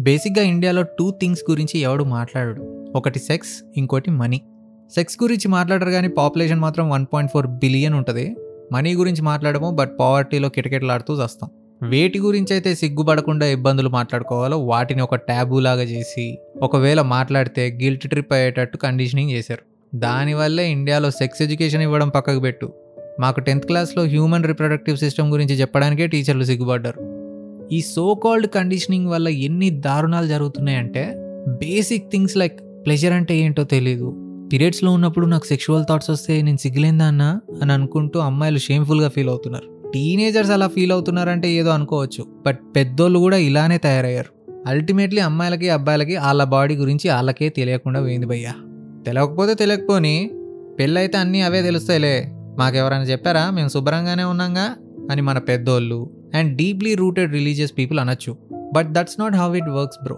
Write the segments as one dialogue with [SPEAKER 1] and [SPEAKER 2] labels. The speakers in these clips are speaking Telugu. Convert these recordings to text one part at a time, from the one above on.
[SPEAKER 1] బేసిక్గా ఇండియాలో టూ థింగ్స్ గురించి ఎవడు మాట్లాడడు. ఒకటి సెక్స్ ఇంకోటి మనీ. సెక్స్ గురించి మాట్లాడరు కానీ పాపులేషన్ మాత్రం వన్ పాయింట్ ఫోర్ బిలియన్ ఉంటుంది. మనీ గురించి మాట్లాడము బట్ పావర్టీలో కిటకిటలాడుతూ వస్తాం వేటి గురించి అయితే సిగ్గుపడకుండా ఇబ్బందులు మాట్లాడుకోవాలో వాటిని ఒక ట్యాబూ లాగా చేసి ఒకవేళ మాట్లాడితే గిల్ట్ ట్రిప్ అయ్యేటట్టు కండిషనింగ్ చేశారు. దానివల్లే ఇండియాలో సెక్స్ ఎడ్యుకేషన్ ఇవ్వడం పక్కకు పెట్టు. మాకు టెన్త్ క్లాస్లో హ్యూమన్ రిప్రొడక్టివ్ సిస్టమ్ గురించి చెప్పడానికే టీచర్లు సిగ్గుపడ్డారు. ఈ సో కాల్డ్ కండిషనింగ్ వల్ల ఎన్ని దారుణాలు జరుగుతున్నాయంటే బేసిక్ థింగ్స్ లైక్ ప్లెజర్ అంటే ఏంటో తెలియదు పీరియడ్స్లో ఉన్నప్పుడు నాకు సెక్షువల్ థాట్స్ వస్తే నేను సిగ్గులేందన్నా అని అనుకుంటూ అమ్మాయిలు షేమ్ఫుల్గా ఫీల్ అవుతున్నారు. టీనేజర్స్ అలా ఫీల్ అవుతున్నారంటే ఏదో అనుకోవచ్చు బట్ పెద్దోళ్ళు కూడా ఇలానే తయారయ్యారు. అల్టిమేట్లీ అమ్మాయిలకి అబ్బాయిలకి వాళ్ళ బాడీ గురించి వాళ్ళకే తెలియకుండా పోయింది భయ్యా. తెలియకపోతే తెలియకపోని పెళ్ళైతే అన్నీ అవే తెలుస్తాయిలే. మాకెవరైనా చెప్పారా? మేము శుభ్రంగానే ఉన్నాగా అని మన పెద్దోళ్ళు and deeply rooted religious people అనొచ్చు. But that's not how it works bro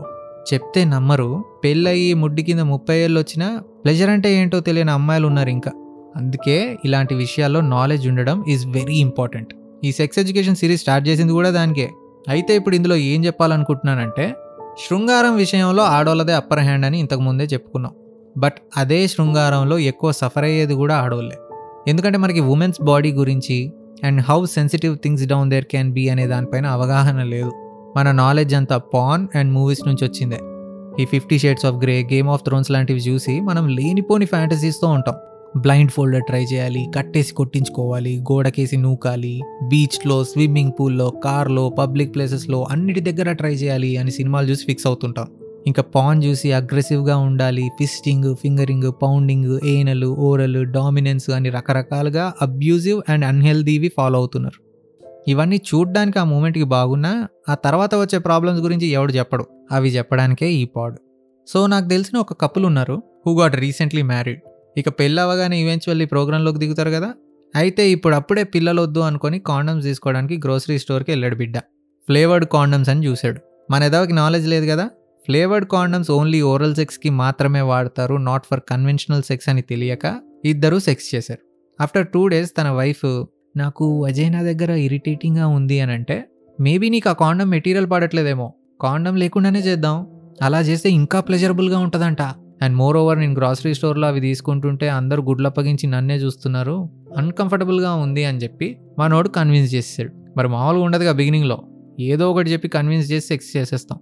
[SPEAKER 1] చెప్తే నమ్మరు. పెళ్ళయి ముడ్డి కింద ముప్పై ఏళ్ళు వచ్చినా ప్లెజర్ అంటే ఏంటో తెలియని అమ్మాయిలు ఉన్నారు ఇంకా. అందుకే ఇలాంటి విషయాల్లో నాలెడ్జ్ ఉండడం ఈజ్ వెరీ ఇంపార్టెంట్ ఈ సెక్స్ ఎడ్యుకేషన్ సిరీస్ స్టార్ట్ చేసింది కూడా దానికే. అయితే ఇప్పుడు ఇందులో ఏం చెప్పాలనుకుంటున్నానంటే శృంగారం విషయంలో ఆడోళ్ళదే అప్పర్ హ్యాండ్ అని ఇంతకు ముందే చెప్పుకున్నాం. బట్ అదే శృంగారంలో ఎక్కువ సఫర్ అయ్యేది కూడా ఆడోళ్ళే. ఎందుకంటే మనకి ఉమెన్స్ బాడీ గురించి and how sensitive things down there can be అనే దానిపైన అవగాహన లేదు. మన నాలెడ్జ్ అంతా పాన్ అండ్ మూవీస్ నుంచి వచ్చిందే. ఈ Fifty Shades of Grey Game of Thrones లాంటివి చూసి మనం లేనిపోని ఫ్యాంటసీస్తో ఉంటాం. బ్లైండ్ ఫోల్డర్ ట్రై చేయాలి కట్టేసి కొట్టించుకోవాలి గోడకేసి నూకాలి బీచ్లో స్విమ్మింగ్ పూల్లో కార్లో పబ్లిక్ ప్లేసెస్లో అన్నిటి దగ్గర ట్రై చేయాలి అని సినిమాలు చూసి ఫిక్స్ అవుతుంటాం. ఇంకా పాన్ చూసి అగ్రెసివ్గా ఉండాలి. ఫిస్టింగ్ ఫింగరింగ్ పౌండింగ్ ఏనలు ఓరలు డామినెన్స్ అని రకరకాలుగా అబ్యూజివ్ అండ్ అన్హెల్దీవి ఫాలో అవుతున్నారు. ఇవన్నీ చూడ్డానికి ఆ మూమెంట్కి బాగున్నా ఆ తర్వాత వచ్చే ప్రాబ్లమ్స్ గురించి ఎవడు చెప్పడు. అవి చెప్పడానికే ఈ పాడ్. సో నాకు తెలిసిన ఒక కపుల్ ఉన్నారు హూ గాట్ రీసెంట్లీ మ్యారీడ్. ఇక పెళ్ళవగానే ఈవెన్చువల్లీ ప్రోగ్రాంలోకి దిగుతారు కదా? అయితే ఇప్పుడు అప్పుడే పిల్లలు వద్దు అనుకొని కాండమ్స్ తీసుకోవడానికి గ్రోసరీ స్టోర్కి వెళ్ళాడు బిడ్డ. ఫ్లేవర్డ్ కాండమ్స్ అని చూశాడు. మన ఎదవకి నాలెడ్జ్ లేదు కదా? ఫ్లేవర్డ్ కాండమ్స్ ఓన్లీ ఓరల్ సెక్స్కి మాత్రమే వాడతారు నాట్ ఫర్ కన్వెన్షనల్ సెక్స్ అని తెలియక ఇద్దరు సెక్స్ చేశారు. ఆఫ్టర్ టూ డేస్ తన వైఫ్ నాకు అజయ్ నా దగ్గర ఇరిటేటింగ్గా ఉంది అని అంటే మేబీ నీకు ఆ కాండం మెటీరియల్ పడట్లేదేమో కాండం లేకుండానే చేద్దాం అలా చేస్తే ఇంకా ప్లెజరబుల్గా ఉంటుందంట. అండ్ మోర్ ఓవర్ నేను గ్రాసరీ స్టోర్లో అవి తీసుకుంటుంటే అందరూ గుడ్లప్పగించి నన్నే చూస్తున్నారు అన్కంఫర్టబుల్గా ఉంది అని చెప్పి మనోడు కన్విన్స్ చేసాడు మరి మామూలుగా ఉండదుగా బిగినింగ్లో ఏదో ఒకటి చెప్పి కన్విన్స్ చేసి సెక్స్ చేసేస్తాం.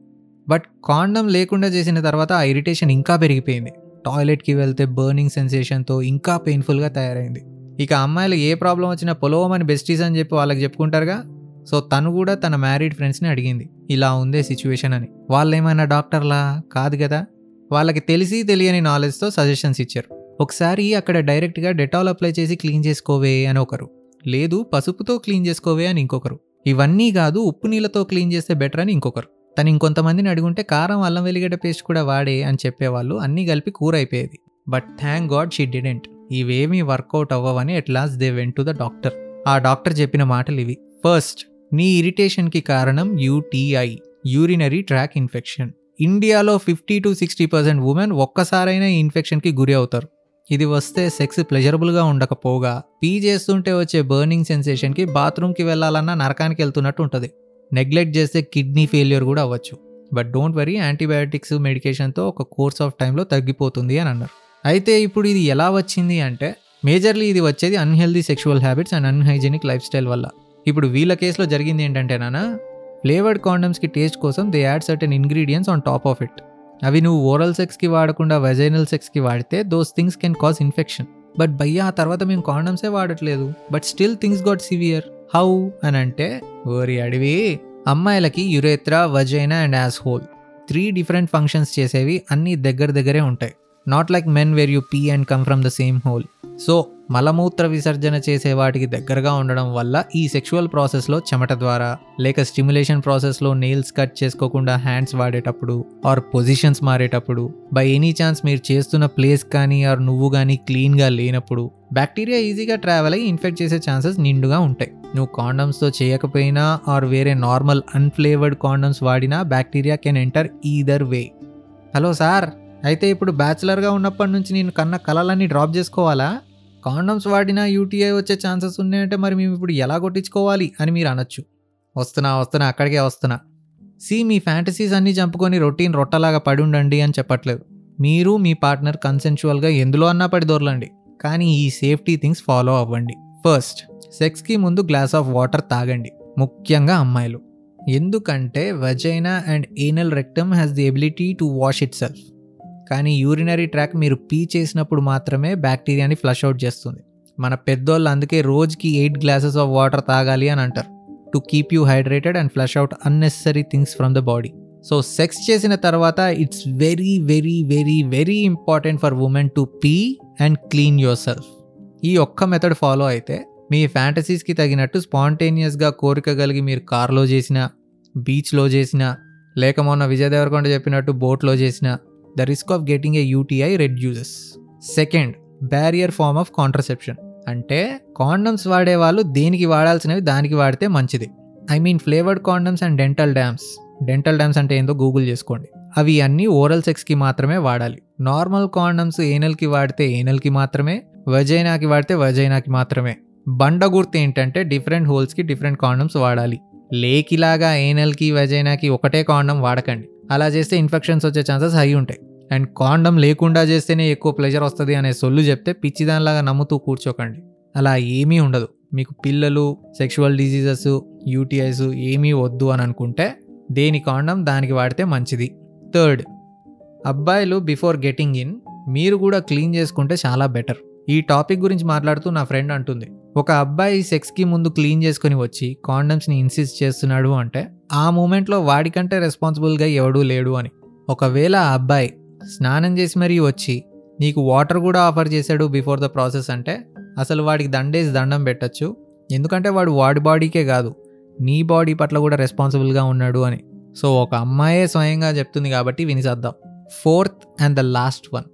[SPEAKER 1] బట్ కాండం లేకుండా చేసిన తర్వాత ఆ ఇరిటేషన్ ఇంకా పెరిగిపోయింది. టాయిలెట్కి వెళ్తే బర్నింగ్ సెన్సేషన్తో ఇంకా పెయిన్ఫుల్గా తయారైంది. ఇక అమ్మాయిలు ఏ ప్రాబ్లం వచ్చినా పొలవమని బెస్టీస్ అని చెప్పి వాళ్ళకి చెప్పుకుంటారుగా? సో తను కూడా తన మ్యారీడ్ ఫ్రెండ్స్ని అడిగింది. ఇలా ఉందే సిచ్యువేషన్ అని. వాళ్ళు ఏమైనా డాక్టర్లా? కాదు కదా? వాళ్ళకి తెలిసి తెలియని నాలెడ్జ్తో సజెషన్స్ ఇచ్చారు. ఒకసారి అక్కడ డైరెక్ట్గా డెటాల్ అప్లై చేసి క్లీన్ చేసుకోవే అని ఒకరు. లేదు పసుపుతో క్లీన్ చేసుకోవే అని ఇంకొకరు. ఇవన్నీ కాదు ఉప్పు నీళ్ళతో క్లీన్ చేస్తే బెటర్ అని ఇంకొకరు. తను ఇంకొంతమందిని అడుగుంటే కారం అల్లం వెల్లిగడ్డ పేస్ట్ కూడా వాడే అని చెప్పేవాళ్ళు. అన్నీ కలిపి కూర అయిపోయేది. But thank God she didn't ఇవేమీ work out అవ్వవని at last they went to the doctor ఆ డాక్టర్ చెప్పిన మాటలు ఇవి. ఫస్ట్ నీ ఇరిటేషన్కి కారణం యూటీఐ యూరినరీ ట్రాక్ ఇన్ఫెక్షన్ ఇండియాలో fifty to sixty percent women ఒక్కసారైనా ఈ ఇన్ఫెక్షన్కి గురి అవుతారు. ఇది వస్తే సెక్స్ ప్లెజరబుల్గా ఉండకపోగా పీ చేస్తుంటే వచ్చే బర్నింగ్ సెన్సేషన్కి బాత్రూమ్కి వెళ్ళాలన్నా నరకానికి వెళ్తున్నట్టు ఉంటుంది. నెగ్లెక్ట్ చేస్తే కిడ్నీ ఫెయిల్యూర్ కూడా అవ్వచ్చు. బట్ డోంట్ వరీ యాంటీబయాటిక్స్ మెడికేషన్తో ఒక కోర్స్ ఆఫ్ టైంలో తగ్గిపోతుంది అని అన్నారు. అయితే ఇప్పుడు ఇది ఎలా వచ్చింది అంటే మేజర్లీ ఇది వచ్చేది unhealthy sexual habits and unhygienic lifestyle వల్ల. ఇప్పుడు వీళ్ళ కేసులో జరిగింది ఏంటంటే నాన్న ఫ్లేవర్డ్ కాండమ్స్కి టేస్ట్ కోసం they add certain ingredients on top of it. అవి నువ్వు ఓరల్ సెక్స్కి వాడకుండా వెజైనల్ సెక్స్కి వాడితే those things can cause infection but భయ్యా ఆ తర్వాత మేము కాండమ్సే వాడట్లేదు. But still things got severe. How? అని అంటే ఓరి అడివి. అమ్మాయిలకి urethra vagina and asshole three different functions చేసేవి అన్నీ దగ్గర దగ్గరే ఉంటాయి. Not like men where you pee and come from the same hole. So మలమూత్ర విసర్జన చేసే వాటికి దగ్గరగా ఉండడం వల్ల ఈ సెక్షువల్ ప్రాసెస్లో చెమట ద్వారా లేక స్టిమ్యులేషన్ ప్రాసెస్లో నెయిల్స్ కట్ చేసుకోకుండా హ్యాండ్స్ వాడేటప్పుడు ఆర్ పొజిషన్స్ మారేటప్పుడు బై ఎనీ ఛాన్స్ మీరు చేస్తున్న ప్లేస్ కానీ ఆర్ నువ్వు కానీ క్లీన్గా లేనప్పుడు బ్యాక్టీరియా ఈజీగా ట్రావెల్ అయ్యి ఇన్ఫెక్ట్ చేసే ఛాన్సెస్ నిండుగా ఉంటాయి. నువ్వు కాండమ్స్తో చేయకపోయినా ఆర్ వేరే నార్మల్ అన్ఫ్లేవర్డ్ కాండమ్స్ వాడినా bacteria can enter either way. Hello sir అయితే ఇప్పుడు బ్యాచులర్గా ఉన్నప్పటి నుంచి నేను కన్న కళలన్నీ డ్రాప్ చేసుకోవాలా? కాండమ్స్ వాడినా యూటీఐ వచ్చే ఛాన్సెస్ ఉన్నాయంటే మరి మేము ఇప్పుడు ఎలా కొట్టించుకోవాలి అని మీరు అనొచ్చు. వస్తున్నా వస్తున్నా అక్కడికే వస్తున్నా. సి మీ ఫ్యాంటసీస్ అన్నీ చంపుకొని రొటీన్ రొట్టలాగా పడి ఉండండి అని చెప్పట్లేదు. మీరు మీ పార్ట్నర్ కన్సెన్షువల్గా ఎందులో అన్నా పడి దొరలండి. కానీ ఈ సేఫ్టీ థింగ్స్ ఫాలో అవ్వండి. ఫస్ట్ సెక్స్కి ముందు గ్లాస్ ఆఫ్ వాటర్ తాగండి ముఖ్యంగా అమ్మాయిలు. ఎందుకంటే vagina and anal rectum has the ability to wash itself కానీ యూరినరీ ట్రాక్ మీరు పీ చేసినప్పుడు మాత్రమే బ్యాక్టీరియాని ఫ్లష్ అవుట్ చేస్తుంది. మన పెద్దోళ్ళు అందుకే రోజుకి ఎయిట్ గ్లాసెస్ ఆఫ్ వాటర్ తాగాలి అని అంటారు. To keep you hydrated and flush out unnecessary things from the body so sex చేసిన తర్వాత it's very very very very important for women to pee and clean yourself ఈ ఒక్క మెథడ్ ఫాలో అయితే మీ ఫ్యాంటసీస్కి తగినట్టు స్పాంటేనియస్గా కోరిక కలిగి మీరు కార్లో చేసిన బీచ్లో చేసిన లేక మొన్న విజయ్ దేవరకొండ చెప్పినట్టు బోట్లో చేసిన the risk of getting a UTI reduces. Second barrier form of contraception. అంటే కాండమ్స్ వాడే వాళ్ళు దేనికి వాడాల్సినవి దానికి వాడితే మంచిది. I mean flavoured condoms and dental dams. Dental dams అంటే ఏందో గూగుల్ చేసుకోండి. అవి అన్నీ ఓరల్ సెక్స్కి మాత్రమే వాడాలి. నార్మల్ కాండమ్స్ ఏనల్కి వాడితే ఏనల్కి మాత్రమే వజైనాకి వాడితే వజైనాకి మాత్రమే. బండ గుర్తు ఏంటంటే డిఫరెంట్ హోల్స్కి డిఫరెంట్ కాండమ్స్ వాడాలి. లేకిలాగా ఏనల్కి వజైనాకి ఒకటే కాండం వాడకండి. అలా చేస్తే ఇన్ఫెక్షన్స్ వచ్చే ఛాన్సెస్ హై ఉంటాయి. అండ్ కాండం లేకుండా చేస్తేనే ఎక్కువ ప్లెజర్ వస్తుంది అనే సొల్లు చెప్తే పిచ్చిదానిలాగా నమ్ముతూ కూర్చోకండి. అలా ఏమీ ఉండదు. మీకు పిల్లలు సెక్షువల్ డిజీజెస్ యూటీఐస్ ఏమీ వద్దు అని అనుకుంటే దేని కాండం దానికి వాడితే మంచిది. థర్డ్ అబ్బాయిలు బిఫోర్ గెటింగ్ ఇన్ మీరు కూడా క్లీన్ చేసుకుంటే చాలా బెటర్ ఈ టాపిక్ గురించి మాట్లాడుతూ నా ఫ్రెండ్ అంటుంది ఒక అబ్బాయి సెక్స్కి ముందు క్లీన్ చేసుకుని వచ్చి కాండమ్స్ని ఇన్సిస్ట్ చేస్తున్నాడు అంటే ఆ మూమెంట్లో వాడికంటే రెస్పాన్సిబుల్గా ఎవడూ లేడు అని. ఒకవేళ ఆ అబ్బాయి స్నానం చేసి మరీ వచ్చి నీకు వాటర్ కూడా ఆఫర్ చేశాడు బిఫోర్ ద ప్రాసెస్ అంటే అసలు వాడికి దండేసి దండం పెట్టచ్చు. ఎందుకంటే వాడు వాడి బాడీకే కాదు నీ బాడీ పట్ల కూడా రెస్పాన్సిబుల్గా ఉన్నాడు అని. సో ఒక అమ్మాయే స్వయంగా చెప్తుంది కాబట్టి వినిసేద్దాం. Fourth and the last one.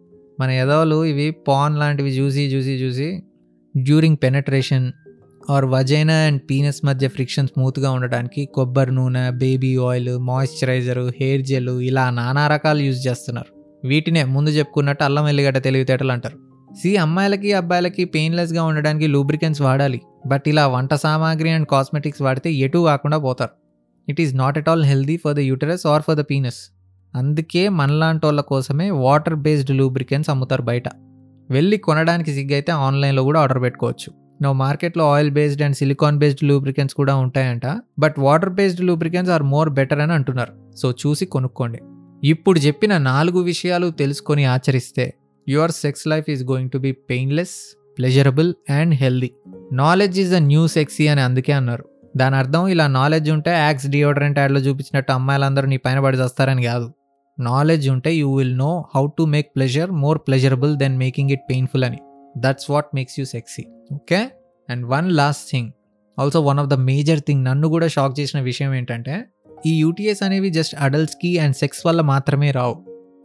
[SPEAKER 1] మన ఎదవలు ఇవి పాన్ లాంటివి చూసి చూసి చూసి during penetration or vagina and penis మధ్య ఫ్రిక్షన్ స్మూత్గా ఉండడానికి కొబ్బరి నూనె baby oil moisturiser hair gel ఇలా నానా రకాలు యూజ్ చేస్తున్నారు. వీటినే ముందు చెప్పుకున్నట్టు అల్లం ఎల్లిగడ్డ తెలివితేటలు అంటారు. సి అమ్మాయిలకి అబ్బాయిలకి పెయిన్లెస్గా ఉండడానికి లూబ్రికెన్స్ వాడాలి. బట్ ఇలా వంట సామాగ్రి అండ్ కాస్మెటిక్స్ వాడితే ఎటు కాకుండా పోతారు. It is not at all healthy for the uterus or for the penis అందుకే మనలాంటి వాళ్ళ కోసమే వాటర్ బేస్డ్ లూబ్రికెన్స్ అమ్ముతారు బయట. వెళ్ళి కొనడానికి సిగ్గైతే ఆన్లైన్లో కూడా ఆర్డర్ పెట్టుకోవచ్చు. నో మార్కెట్లో oil based and silicone based lubricants కూడా ఉంటాయంట. But water based lubricants are more better అని అంటున్నారు. సో చూసి కొనుక్కోండి. ఇప్పుడు చెప్పిన నాలుగు విషయాలు తెలుసుకొని ఆచరిస్తే your sex life is going to be painless pleasurable and healthy knowledge is a new sexy అని అందుకే అన్నారు. దాని అర్థం ఇలా నాలెడ్జ్ ఉంటే యాక్స్ డియోడరెంట్ యాడ్లో చూపించినట్టు అమ్మాయిలందరూ నీ పైన పడి వస్తారని కాదు. నాలెడ్జ్ ఉంటే you will know how to make pleasure more pleasurable than making it painful అని. That's what makes you sexy okay and one last thing also one of the major thing నన్ను కూడా షాక్ చేసిన విషయం ఏంటంటే ఈ యూటీఎస్ అనేవి జస్ట్ అడల్ట్స్కి అండ్ సెక్స్ వల్ల మాత్రమే రావు.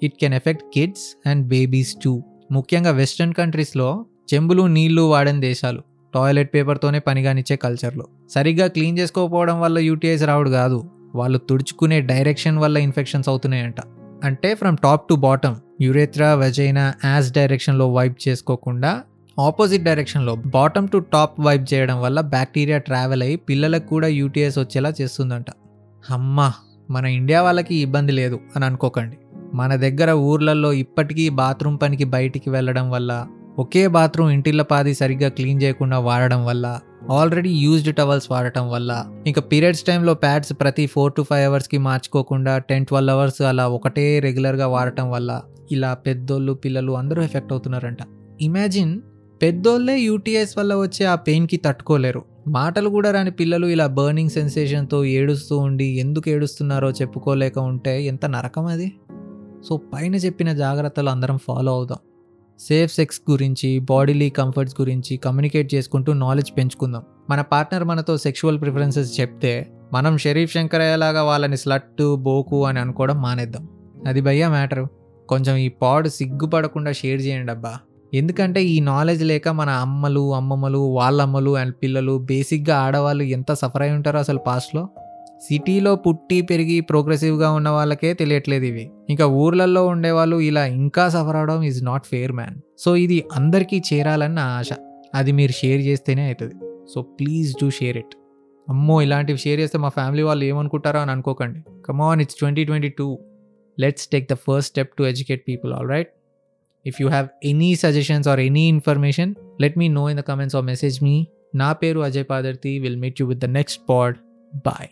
[SPEAKER 1] It can affect kids and babies too ముఖ్యంగా వెస్ట్రన్ కంట్రీస్లో చెంబులు నీళ్ళు వాడని దేశాలు టాయిలెట్ పేపర్తోనే పనిగానిచ్చే కల్చర్లో సరిగ్గా క్లీన్ చేసుకోకపోవడం వల్ల యూటీఐస్ రావుడు కాదు. వాళ్ళు తుడుచుకునే డైరెక్షన్ వల్ల ఇన్ఫెక్షన్స్ అవుతున్నాయంట. అంటే from top to bottom urethra vagina as డైరెక్షన్లో వైప్ చేసుకోకుండా ఆపోజిట్ డైరెక్షన్లో బాటమ్ టు టాప్ వైప్ చేయడం వల్ల బ్యాక్టీరియా ట్రావెల్ అయ్యి పిల్లలకు కూడా యూటీఎస్ వచ్చేలా చేస్తుందంట. అమ్మా మన ఇండియా వాళ్ళకి ఇబ్బంది లేదు అని అనుకోకండి. మన దగ్గర ఊర్లలో ఇప్పటికీ బాత్రూమ్ పనికి బయటికి వెళ్ళడం వల్ల ఒకే బాత్రూమ్ ఇంటిళ్ళ పాది సరిగ్గా క్లీన్ చేయకుండా వాడడం వల్ల ఆల్రెడీ యూజ్డ్ టవల్స్ వాడటం వల్ల ఇంకా పీరియడ్స్ టైంలో ప్యాడ్స్ ప్రతి ఫోర్ టు ఫైవ్ అవర్స్కి మార్చుకోకుండా టెన్ ట్వెల్వ్ అవర్స్ అలా ఒకటే రెగ్యులర్గా వాడటం వల్ల ఇలా పెద్దోళ్ళు పిల్లలు అందరూ ఎఫెక్ట్ అవుతున్నారంట. ఇమాజిన్ పెద్దోళ్ళే యూటీఎస్ వల్ల వచ్చే ఆ పెయిన్కి తట్టుకోలేరు. మాటలు కూడా రాని పిల్లలు ఇలా బర్నింగ్ సెన్సేషన్తో ఏడుస్తూ ఉండి ఎందుకు ఏడుస్తున్నారో చెప్పుకోలేక ఉంటే ఎంత నరకం అది? సో పైన చెప్పిన జాగ్రత్తలు అందరం ఫాలో అవుదాం. సేఫ్ సెక్స్ గురించి బాడీలీ కంఫర్ట్స్ గురించి కమ్యూనికేట్ చేసుకుంటూ నాలెడ్జ్ పెంచుకుందాం. మన పార్ట్నర్ మనతో సెక్షువల్ ప్రిఫరెన్సెస్ చెప్తే మనం షరీఫ్ శంకరయ్యలాగా వాళ్ళని స్లట్టు బోకు అని అనుకోవడం మానేద్దాం. అది భయ్యా మ్యాటరు కొంచెం ఈ పాడ్ సిగ్గుపడకుండా షేర్ చేయండి అబ్బా. ఎందుకంటే ఈ నాలెడ్జ్ లేక మన అమ్మలు అమ్మమ్మలు వాళ్ళమ్మలు అండ్ పిల్లలు బేసిక్గా ఆడవాళ్ళు ఎంత సఫర్ అయి ఉంటారో అసలు పాస్ట్లో సిటీలో పుట్టి పెరిగి ప్రోగ్రెసివ్గా ఉన్న వాళ్ళకే తెలియట్లేదు ఇవి. ఇంకా ఊర్లలో ఉండేవాళ్ళు ఇలా ఇంకా సఫర్ అవడం is not fair man so ఇది అందరికీ చేరాలని నా ఆశ. అది మీరు షేర్ చేస్తేనే అవుతుంది so please do share it అమ్మో ఇలాంటివి షేర్ చేస్తే మా ఫ్యామిలీ వాళ్ళు ఏమనుకుంటారో అని అనుకోకండి. Come on it's twenty twenty two let's take the first step to educate people all right if you have any suggestions or any information let me know in the comments or message me నా పేరు Ajay Padarthi. Will meet you with the next pod bye